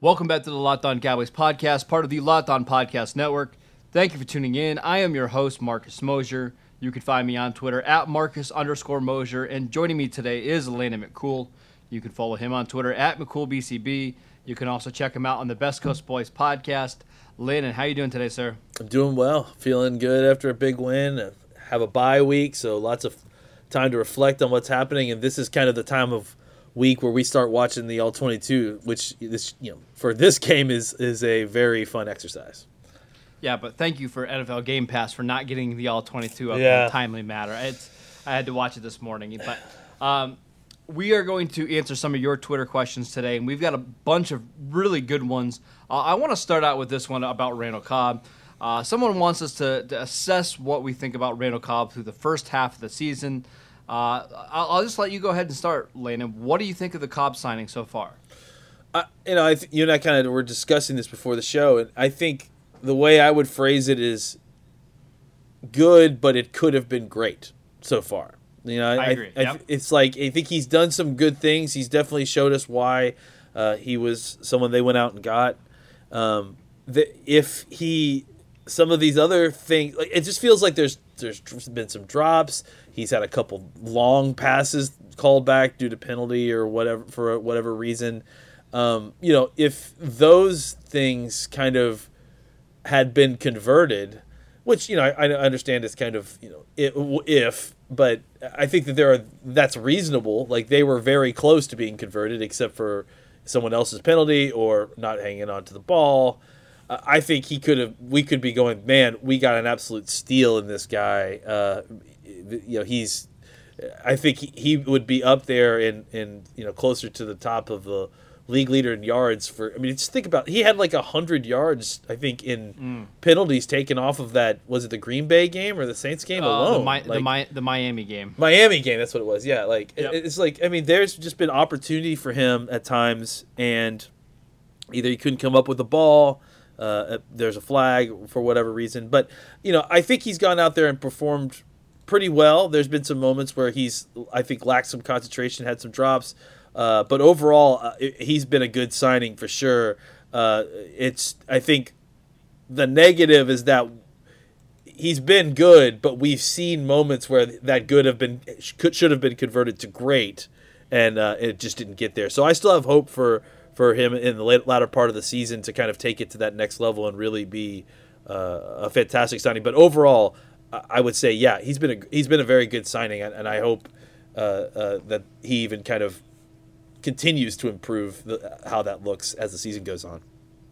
Welcome back to the Locked On Cowboys podcast, part of the Locked On Podcast Network. Thank you for tuning in. I am your host, Marcus Mosher. You can find me on Twitter at Marcus underscore Mosher. And joining me today is Landon McCool. You can follow him on Twitter at McCoolBCB. You can also check him out on the Best Coast Boys podcast. Landon, how are you doing today, sir? I'm doing well. Feeling good after a big win. Have a bye week, so lots of time to reflect on what's happening. And this is kind of the time of week where we start watching the all 22 which this you know for this game is is a very fun exercise. Yeah but thank you for nfl game pass for not getting the all 22 up yeah. in a timely manner. It's, i had to watch it this morning but um, we are going to answer some of your twitter questions today and we've got a bunch of really good ones. Uh, i want to start out with this one about randall cobb. Uh, someone wants us to, to assess what we think about randall cobb through the first half of the season uh, I'll, I'll, just let you go ahead and start, Landon. What do you think of the Cobb signing so far? Uh, you know, I th- you and I kind of were discussing this before the show, and I think the way I would phrase it is good, but it could have been great so far. You know, I, I agree. I, yep. it's like I think he's done some good things. He's definitely showed us why uh, he was someone they went out and got. Um, the, if he some of these other things, like, it just feels like there's there's been some drops. He's had a couple long passes called back due to penalty or whatever for whatever reason. Um, you know, if those things kind of had been converted, which you know I, I understand is kind of you know if, but I think that there are that's reasonable. Like they were very close to being converted, except for someone else's penalty or not hanging on to the ball. I think he could have. We could be going, man. We got an absolute steal in this guy. Uh, you know he's I think he, he would be up there in in you know closer to the top of the league leader in yards for I mean just think about he had like a hundred yards I think in mm. penalties taken off of that was it the Green Bay game or the Saints game uh, alone the, Mi- like, the, Mi- the, Miami game Miami game that's what it was yeah like yep. it, it's like I mean there's just been opportunity for him at times and either he couldn't come up with the ball uh, there's a flag for whatever reason but you know I think he's gone out there and performed pretty well. There's been some moments where he's, I think, lacked some concentration, had some drops. Uh, but overall, uh, he's been a good signing for sure. Uh, it's, I think, the negative is that he's been good, but we've seen moments where that good have been could, should have been converted to great, and uh, it just didn't get there. So I still have hope for for him in the latter part of the season to kind of take it to that next level and really be uh, a fantastic signing. But overall, I would say, yeah, he's been a he's been a very good signing, and I hope uh, uh, that he even kind of continues to improve the, how that looks as the season goes on.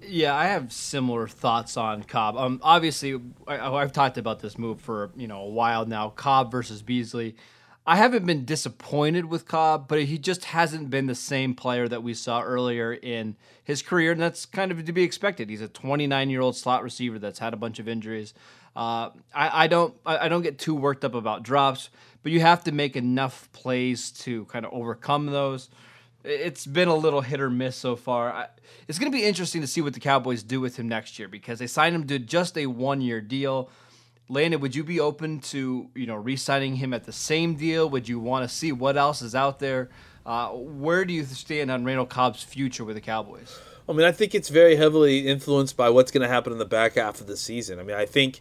Yeah, I have similar thoughts on Cobb. Um, obviously, I, have talked about this move for you know a while now. Cobb versus Beasley. I haven't been disappointed with Cobb, but he just hasn't been the same player that we saw earlier in his career, and that's kind of to be expected. He's a 29 year old slot receiver that's had a bunch of injuries. Uh, I, I don't I don't get too worked up about drops, but you have to make enough plays to kind of overcome those. It's been a little hit or miss so far. I, it's going to be interesting to see what the Cowboys do with him next year because they signed him to just a one year deal. Landon, would you be open to you know re-signing him at the same deal? Would you want to see what else is out there? Uh, where do you stand on Randall Cobb's future with the Cowboys? I mean, I think it's very heavily influenced by what's going to happen in the back half of the season. I mean, I think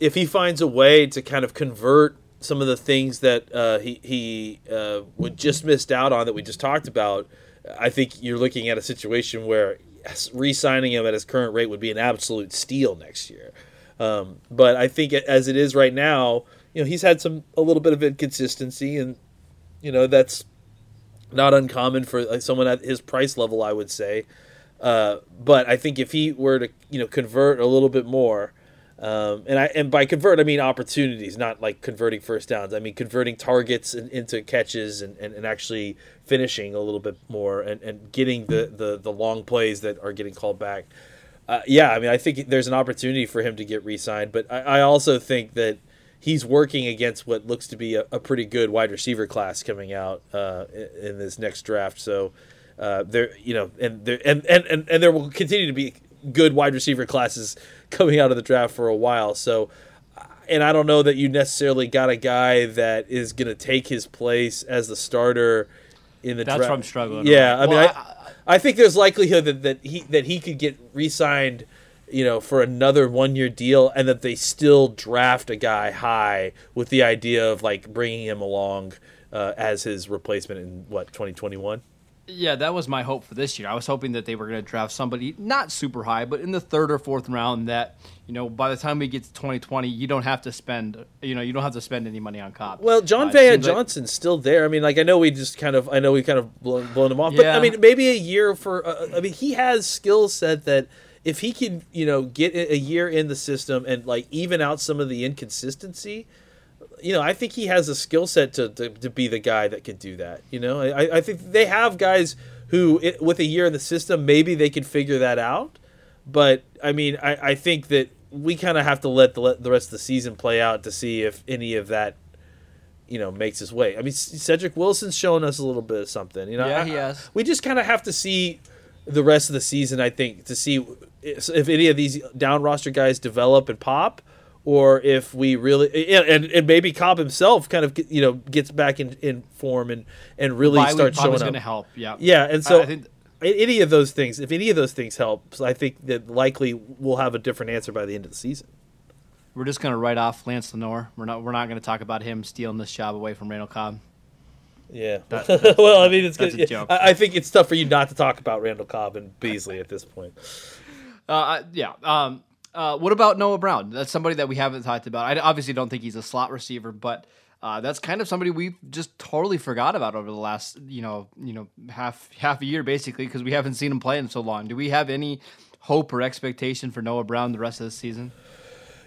if he finds a way to kind of convert some of the things that uh, he he uh, would just missed out on that we just talked about, I think you're looking at a situation where re-signing him at his current rate would be an absolute steal next year. Um, but I think as it is right now, you know, he's had some a little bit of inconsistency, and you know that's not uncommon for someone at his price level, I would say. Uh, but I think if he were to you know convert a little bit more um, and I and by convert I mean opportunities, not like converting first downs. I mean converting targets in, into catches and, and, and, actually finishing a little bit more and, and getting the, the, the long plays that are getting called back. Uh, yeah, I mean I think there's an opportunity for him to get re-signed, but I, I also think that he's working against what looks to be a, a pretty good wide receiver class coming out uh, in, in, this next draft. So uh, there, you know, and there and, and, and, and there will continue to be good wide receiver classes coming out of the draft for a while. So, and I don't know that you necessarily got a guy that is going to take his place as the starter in the That's draft. what I'm struggling. Yeah, I mean, I, I think there's likelihood that, that he that he could get re-signed, you know, for another one year deal, and that they still draft a guy high with the idea of like bringing him along uh, as his replacement in what 2021. Yeah, that was my hope for this year. I was hoping that they were going to draft somebody not super high, but in the third or fourth round. That you know, by the time we get to 2020, you don't have to spend, you know, you don't have to spend any money on Cobb. Well, John Uh, it Van like- Johnson's still there. I mean, like I know we just kind of, I know we kind of blown, blown him off, but I mean, maybe a year for. Uh, I mean, he has skill set that if he can, you know, get a year in the system and like even out some of the inconsistency. You know, I think he has a skill set to, to, to be the guy that could do that. You know, I, I think they have guys who, it, with a year in the system, maybe they can figure that out. But I mean, I, I think that we kind of have to let the, let the rest of the season play out to see if any of that, you know, makes his way. I mean, Cedric Wilson's showing us a little bit of something. You know, Yeah, I- he has. we just kind of have to see the rest of the season. I think to see if any of these down roster guys develop and pop, or if we really and and, maybe Cobb himself kind of you know gets back in, in form and and really starts showing is up. going to help. Yeah. Yeah, and so I think a- any of those things, if any of those things helps, I think that likely we'll have a different answer by the end of the season. we're just going to write off Lance Lenoir. We're not. We're not going to talk about him stealing this job away from Randall Cobb. Yeah. That- well, I mean, it's good. I, I think it's tough for you not to talk about Randall Cobb and Beasley at this point. Uh, yeah. Um, uh, what about Noah Brown? That's somebody that we haven't talked about. I obviously don't think he's a slot receiver, but uh, that's kind of somebody we've just totally forgot about over the last, you know, you know, half half a year basically because we haven't seen him play in so long. Do we have any hope or expectation for Noah Brown the rest of the season?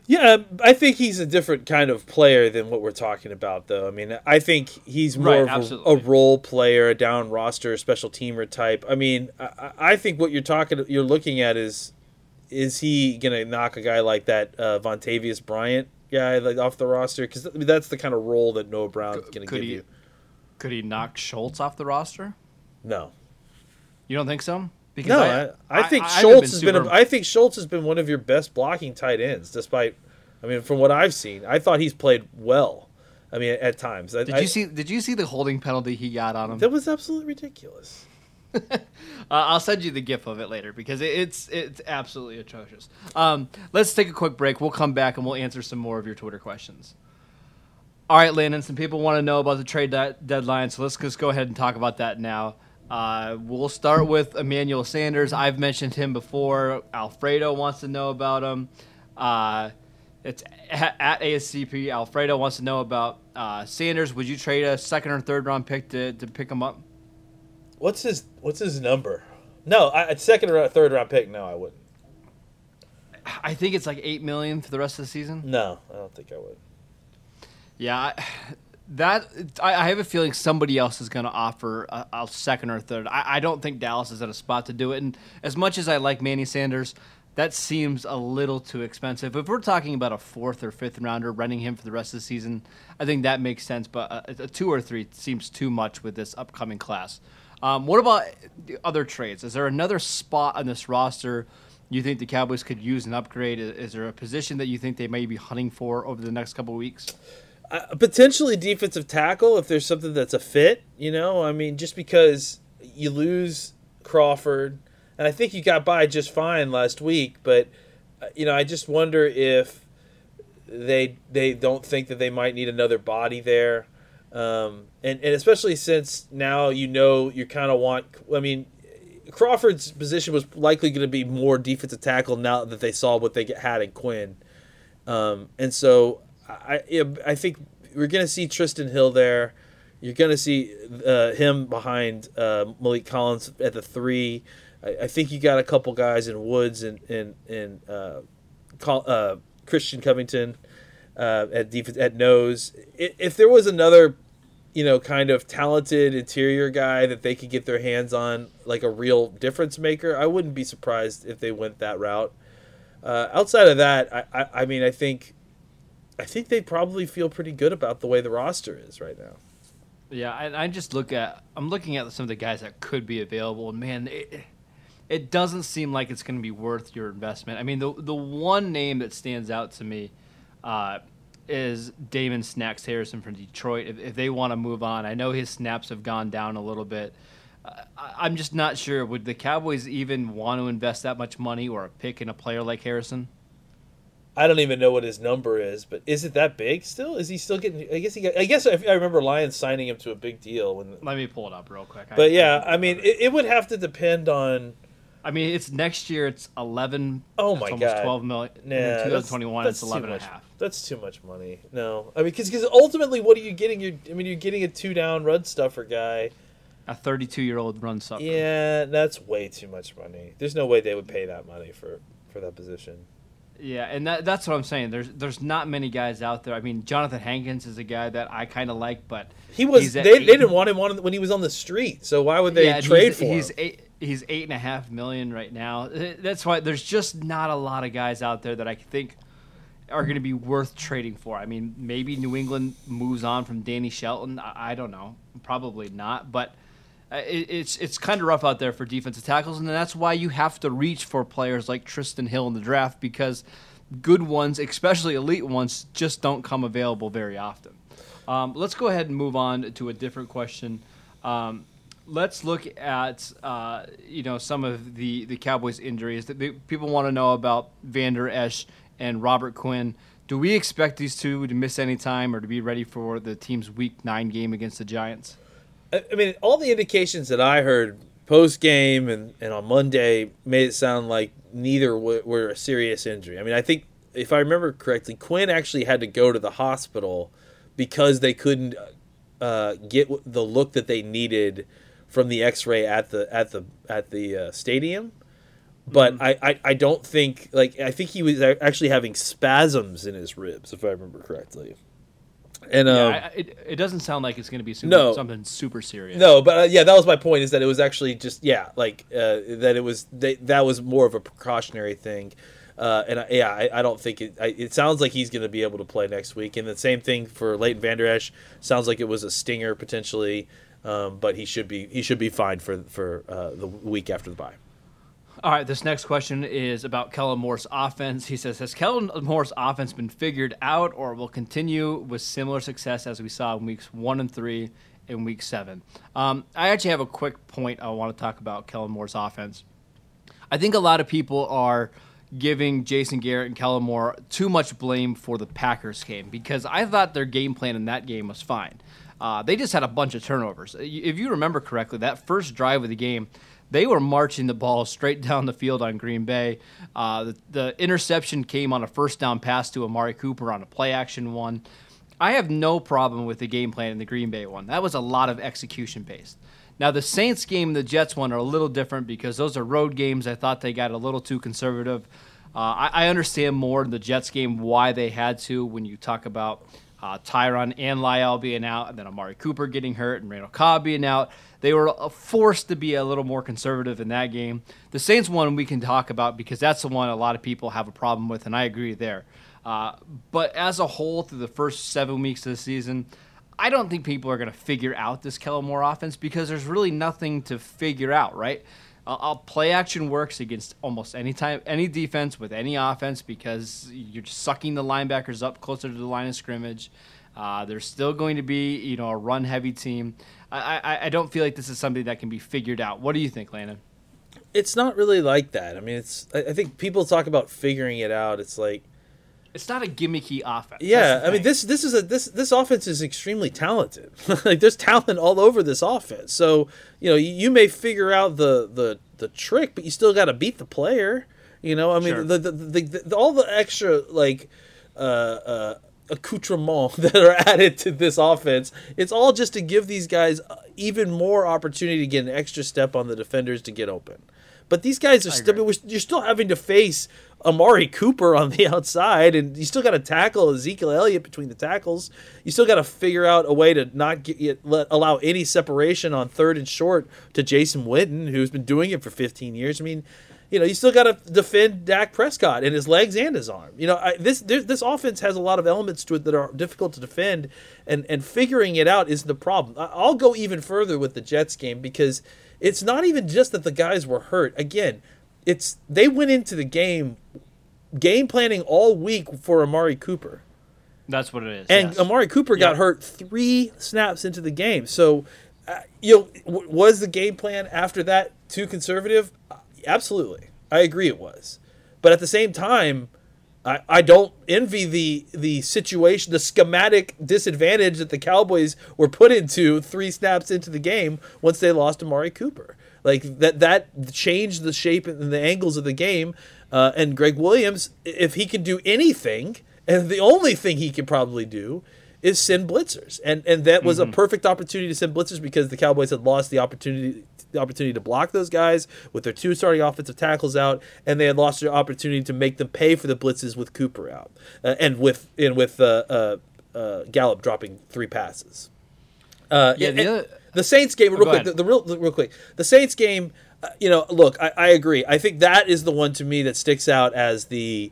Yeah, I think he's a different kind of player than what we're talking about, though. I mean, I think he's more Right, of a, a role player, a down roster, special teamer type. I mean, I, I think what you're talking, you're looking at is, is he gonna knock a guy like that uh, Vontavious Bryant guy like off the roster? Because I mean, that's the kind of role that Noah Brown's gonna Could give he? you. Could he knock Schultz off the roster? No, You don't think so? Because no, I, I, think I Schultz has been. super- A, I think Schultz has been one of your best blocking tight ends, despite. I mean, from what I've seen, I thought he's played well. I mean, at times. did you see? Did you see the holding penalty he got on him? That was absolutely ridiculous. Uh, I'll send you the gif of it later because it, it's it's absolutely atrocious. Um, let's take a quick break. We'll come back and we'll answer some more of your Twitter questions. All right, Landon. Some people want to know about the trade de- deadline, so let's just go ahead and talk about that now. Uh, we'll start with Emmanuel Sanders. I've mentioned him before. Alfredo wants to know about him. Uh, it's at, at ASCP. Alfredo wants to know about uh, Sanders. Would you trade a second or third round pick to, to pick him up? What's his What's his number? No, I, a second or third round pick. No, I wouldn't. I think it's like eight million for the rest of the season. No, I don't think I would. Yeah, I, that I, I have a feeling somebody else is going to offer a, a second or third. I, I don't think Dallas is at a spot to do it. And as much as I like Manny Sanders, that seems a little too expensive. If we're talking about a fourth or fifth rounder, renting him for the rest of the season, I think that makes sense. But a, a two or three seems too much with this upcoming class. Um, what about the other trades? Is there another spot on this roster you think the Cowboys could use an upgrade? Is, is there a position that you think they may be hunting for over the next couple weeks? Uh, potentially defensive tackle if there's something that's a fit. You know, I mean, just because you lose Crawford, and I think you got by just fine last week, but uh, you know, I just wonder if they they don't think that they might need another body there, um, and and especially since now you know you kind of want. I mean. Crawford's position was likely going to be more defensive tackle now that they saw what they had in Quinn. Um, and so I, I think we're going to see Trysten Hill there. You're going to see uh, him behind uh, Maliek Collins at the three. I, I, think you got a couple guys in Woods and and and uh, uh, Christian Covington uh, at defense at nose. If there was another, you know, kind of talented interior guy that they could get their hands on, like a real difference maker, I wouldn't be surprised if they went that route. Uh, outside of that, I, I, I mean, I think, I think they probably feel pretty good about the way the roster is right now. Yeah, I, I just look at I'm looking at some of the guys that could be available, and man, it, it doesn't seem like it's going to be worth your investment. I mean, the the one name that stands out to me uh, is Damon Snacks Harrison from Detroit. If, if they want to move on, I know his snaps have gone down a little bit. I, am just not sure. Would the Cowboys even want to invest that much money or a pick in a player like Harrison? I don't even know what his number is, but is it that big still? Is he still getting? I guess he got. I guess I, I remember Lions signing him to a big deal. When, Let me pull it up real quick. But I, yeah, I mean, it, it, would have to depend on. I mean, it's next year. It's eleven. Oh my god, twelve million. Nah, 2021, that's, that's it's eleven and a half. That's too much money. No, I mean, because ultimately, what are you getting? You're, I mean, you're getting a two down run stuffer guy. A 32 year old run stuffer. Yeah, that's way too much money. There's no way they would pay that money for for that position. Yeah, and that, that's what I'm saying. There's there's not many guys out there. I mean, Johnathan Hankins is a guy that I kind of like, but he was they, they didn't want him on when he was on the street. So why would they yeah, trade he's, for he's him? Eight, he's eight and a half million right now. That's why there's just not a lot of guys out there that I think are going to be worth trading for. I mean, maybe New England moves on from Danny Shelton. I, I don't know. Probably not, but uh, it, it's it's kind of rough out there for defensive tackles, and that's why you have to reach for players like Trysten Hill in the draft because good ones, especially elite ones, just don't come available very often. Um, let's go ahead and move on to a different question. Um, let's look at uh, you know some of the the Cowboys injuries that people want to know about Vander Esch and Robert Quinn. Do we expect these two to miss any time or to be ready for the team's Week Nine game against the Giants? I mean, all the indications that I heard post game and, and on Monday made it sound like neither were, were a serious injury. I mean, I think if I remember correctly, Quinn actually had to go to the hospital because they couldn't uh, get the look that they needed from the X-ray at the at the at the uh, stadium. But mm-hmm. I, I, I don't think like I think he was actually having spasms in his ribs if I remember correctly. And um, yeah, I, it, it doesn't sound like it's going to be super, no, something super serious. No, but uh, yeah, that was my point. Is that it was actually just yeah, like uh, that. It was they, that was more of a precautionary thing. Uh, and I, yeah, I, I, don't think it. I, it sounds like he's going to be able to play next week. And the same thing for Leighton Vander Esch. Sounds like it was a stinger potentially, um, but he should be he should be fine for for uh, the week after the bye. All right, this next question is about Kellen Moore's offense. He says, Has Kellen Moore's offense been figured out or will continue with similar success as we saw in weeks one and three in week seven? Um, I actually have a quick point I want to talk about Kellen Moore's offense. I think a lot of people are giving Jason Garrett and Kellen Moore too much blame for the Packers game because I thought their game plan in that game was fine. Uh, they just had a bunch of turnovers. If you remember correctly, that first drive of the game, they were marching the ball straight down the field on Green Bay. Uh, the, the, interception came on a first down pass to Amari Cooper on a play action one. I have no problem with the game plan in the Green Bay one. That was a lot of execution based. Now, the Saints game and the Jets one are a little different because those are road games. I thought they got a little too conservative. Uh, I, I, understand more in the Jets game why they had to when you talk about uh, Tyron and Lyle being out, and then Amari Cooper getting hurt and Randall Cobb being out. They were uh, forced to be a little more conservative in that game. The Saints one we can talk about because that's the one a lot of people have a problem with, and I agree there. Uh, but as a whole, through the first seven weeks of the season, I don't think people are going to figure out this Kellen Moore offense because there's really nothing to figure out, right? Uh, I'll play action works against almost any time, any defense with any offense because you're sucking the linebackers up closer to the line of scrimmage. Uh, there's still going to be, you know, a run heavy team. I, I, I don't feel like this is something that can be figured out. What do you think, Landon? It's not really like that. I mean, it's. I, I think people talk about figuring it out. It's like it's not a gimmicky offense. Yeah, I mean this this is a this this offense is extremely talented. like there's talent all over this offense. So you know you, you, may figure out the the the trick, but you still got to beat the player. You know, I mean sure. the, the, the, the, all the extra like uh, uh, accoutrement that are added to this offense. It's all just to give these guys even more opportunity to get an extra step on the defenders to get open. But these guys are still you're still having to face Amari Cooper on the outside, and you still got to tackle Ezekiel Elliott between the tackles. You still got to figure out a way to not get let, allow any separation on third and short to Jason Witten, who's been doing it for 15 years. I mean, you know, you still got to defend Dak Prescott and his legs and his arm. You know, I, this this offense has a lot of elements to it that are difficult to defend, and and figuring it out is the problem. I'll go even further with the Jets game because it's not even just that the guys were hurt. Again, it's they went into the game game planning all week for Amari Cooper. That's what it is. And yes. Amari Cooper got hurt three snaps into the game. So uh, you know, w- was the game plan after that too conservative? Uh, Absolutely, I agree it was. But at the same time, I, I don't envy the the situation, the schematic disadvantage that the Cowboys were put into three snaps into the game once they lost Amari Cooper. Like that that changed the shape and the angles of the game. Uh, and Gregg Williams, if he can do anything, and the only thing he can probably do is send blitzers, and and that was a perfect opportunity to send blitzers because the Cowboys had lost the opportunity the opportunity to block those guys with their two starting offensive tackles out, and they had lost their opportunity to make them pay for the blitzes with Cooper out, uh, and with and with uh, uh, uh, Gallup dropping three passes. Uh, Yeah, and- the other- the Saints game, real go quick. The, the real, the, real quick. The Saints game. Uh, you know, look, I, I agree. I think that is the one to me that sticks out as the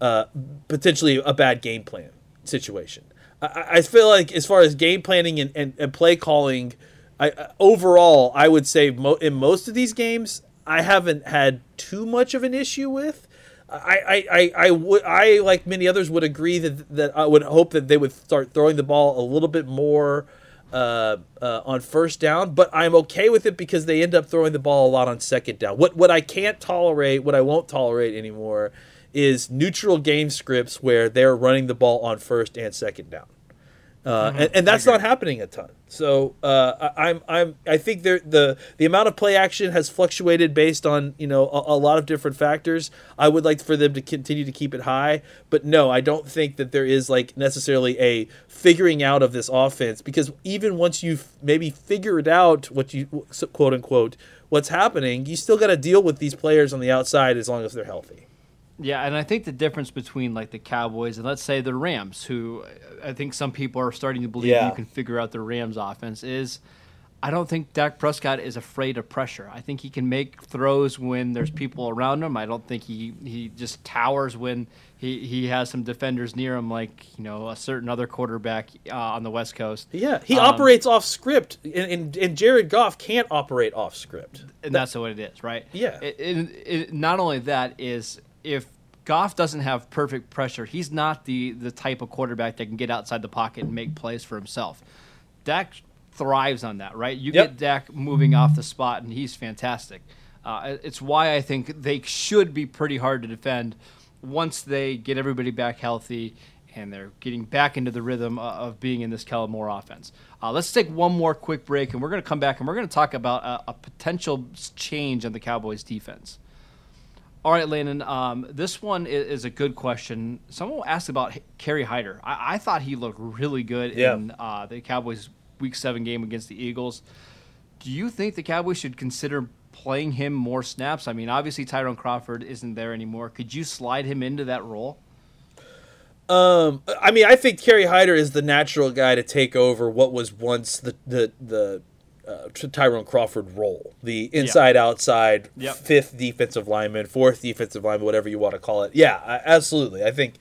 uh, potentially a bad game plan situation. I- I, feel like as far as game planning and, and, and play calling, I, I- overall, I would say mo- in most of these games, I haven't had too much of an issue with. I, I, I, I would I like many others would agree that that I would hope that they would start throwing the ball a little bit more uh, uh, on first down, but I'm okay with it because they end up throwing the ball a lot on second down. What what I can't tolerate, what I won't tolerate anymore, is neutral game scripts where they're running the ball on first and second down. Uh, and, and that's not happening a ton. So uh, I, I'm I'm I think there the the amount of play action has fluctuated based on you know a, a lot of different factors. I would like for them to continue to keep it high, but no, I don't think that there is like necessarily a figuring out of this offense because even once you've maybe figured out what you quote unquote what's happening, you still got to deal with these players on the outside as long as they're healthy. Yeah, and I think the difference between like the Cowboys and let's say the Rams, who I think some people are starting to believe Yeah. you can figure out the Rams offense, is I don't think Dak Prescott is afraid of pressure. I think he can make throws when there's people around him. I don't think he, he just towers when he, he has some defenders near him, like you know a certain other quarterback uh, on the West Coast. Yeah, he Um, operates off script, and, and, and Jared Goff can't operate off script. and that's what it is, right? Yeah. It, it, it, not only that is if Goff doesn't have perfect pressure, he's not the the type of quarterback that can get outside the pocket and make plays for himself. Dak thrives on that, right? You Yep. get Dak moving off the spot, and he's fantastic. Uh, it's why I think they should be pretty hard to defend once they get everybody back healthy and they're getting back into the rhythm uh, of being in this Kellen Moore offense. Uh, let's take one more quick break, and we're going to come back and we're going to talk about a, a potential change in the Cowboys' defense. All right, Landon. Um, this one is, is a good question. Someone asked about H- Kerry Hyder. I, I thought he looked really good Yeah. in uh, the Cowboys' Week Seven game against the Eagles. Do you think the Cowboys should consider playing him more snaps? I mean, obviously Tyrone Crawford isn't there anymore. Could you slide him into that role? Um, I mean, I think Kerry Hyder is the natural guy to take over what was once the the the uh, Ty- Tyrone Crawford role, the inside outside Yep. fifth defensive lineman, fourth defensive lineman, whatever you want to call it. Yeah, I- absolutely. I think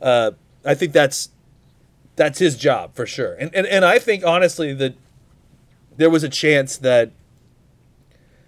uh, I think that's that's his job for sure. And and, and I think honestly that there was a chance that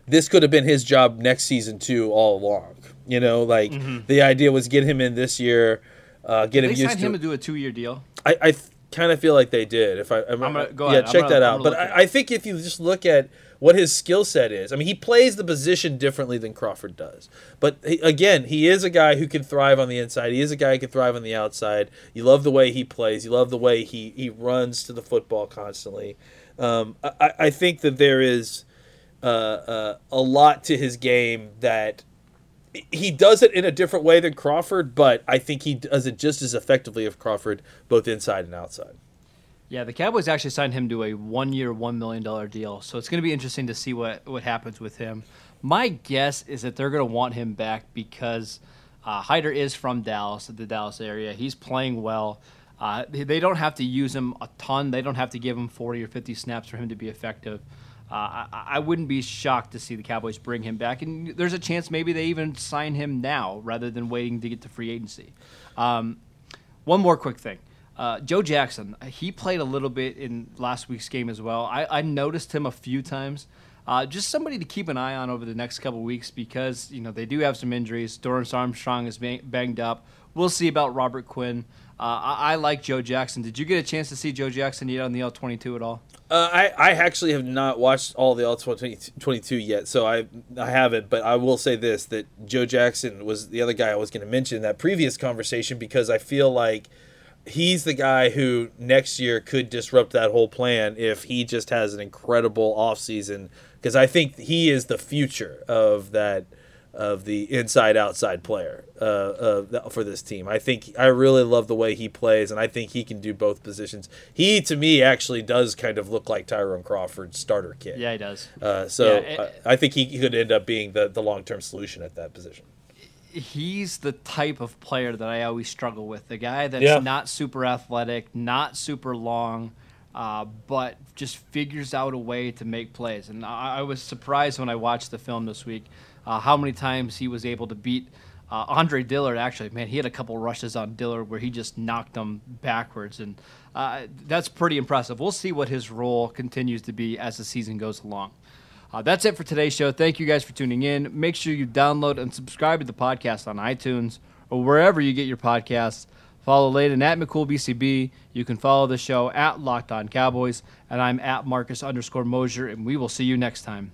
this could have been his job next season too all along. You know, like the idea was get him in this year, uh, get They him used signed to. him to do a two-year deal. I, I th- kind of feel like they did. If I, I'm, gonna- go yeah, ahead. Check gonna- that out. But I, I think if you just look at what his skill set is, I mean, he plays the position differently than Crawford does. But he, again, he is a guy who can thrive on the inside. He is a guy who can thrive on the outside. You love the way he plays. You love the way he he runs to the football constantly. Um, I, I- I think that there is uh, uh, a lot to his game that he does it in a different way than Crawford, but I think he does it just as effectively as Crawford, both inside and outside. Yeah, the Cowboys actually signed him to a one-year, one million dollar deal. So it's going to be interesting to see what what happens with him. My guess is that they're going to want him back because uh, Hyder is from Dallas, the Dallas area. He's playing well. Uh, they- they don't have to use him a ton. They don't have to give him 40 or 50 snaps for him to be effective. Uh, I, I wouldn't be shocked to see the Cowboys bring him back, and there's a chance maybe they even sign him now rather than waiting to get to free agency. Um, one more quick thing. Uh, Joe Jackson, he played a little bit in last week's game as well. I, I noticed him a few times. Uh, just somebody to keep an eye on over the next couple weeks because you know they do have some injuries. Dorance Armstrong is banged up. We'll see about Robert Quinn. Uh, I, I, like Joe Jackson. Did you get a chance to see Joe Jackson yet on the L twenty two at all? Uh, I, I actually have not watched all the L twenty two yet, so I I haven't. But I will say this: that Joe Jackson was the other guy I was going to mention in that previous conversation because I feel like he's the guy who next year could disrupt that whole plan if he just has an incredible offseason because I think he is the future of that of the inside outside player uh, uh, for this team. I think I really love the way he plays, and I think he can do both positions. He to me actually does kind of look like Tyrone Crawford's starter kit. Yeah, he does. Uh, so yeah, it, I, I think he could end up being the the long term solution at that position he's the type of player that I always struggle with. The guy that's yeah. not super athletic, not super long, uh, but just figures out a way to make plays. And I, I was surprised when I watched the film this week uh, how many times he was able to beat uh, Andre Dillard. Actually, man, he had a couple rushes on Dillard where he just knocked him backwards, and uh, that's pretty impressive. We'll see what his role continues to be as the season goes along. Uh, that's it for today's show. Thank you guys for tuning in. Make sure you download and subscribe to the podcast on iTunes or wherever you get your podcasts. Follow Layden at McCoolBCB. You can follow the show at Locked On Cowboys, and I'm at Marcus underscore Mosher, and we will see you next time.